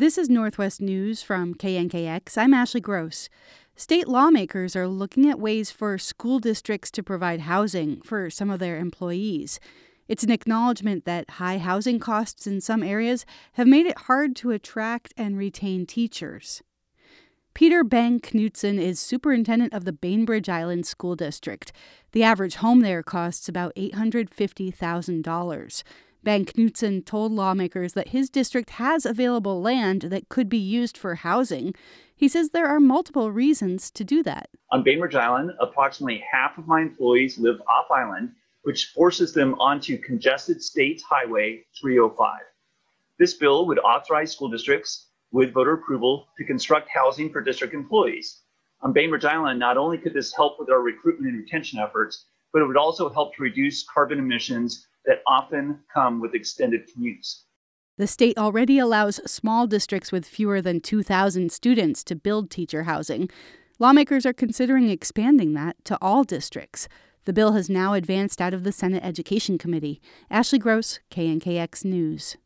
This is Northwest News from KNKX. I'm Ashley Gross. State lawmakers are looking at ways for school districts to provide housing for some of their employees. It's an acknowledgement that high housing costs in some areas have made it hard to attract and retain teachers. Peter Bang Knudsen is superintendent of the Bainbridge Island School District. The average home there costs about $850,000. Bang Knudsen told lawmakers that his district has available land that could be used for housing. He says there are multiple reasons to do that. On Bainbridge Island, approximately half of my employees live off island, which forces them onto congested State Highway 305. This bill would authorize school districts with voter approval to construct housing for district employees. On Bainbridge Island, not only could this help with our recruitment and retention efforts, but it would also help to reduce carbon emissions that often come with extended commutes. The state already allows small districts with fewer than 2,000 students to build teacher housing. Lawmakers are considering expanding that to all districts. The bill has now advanced out of the Senate Education Committee. Ashley Gross, KNKX News.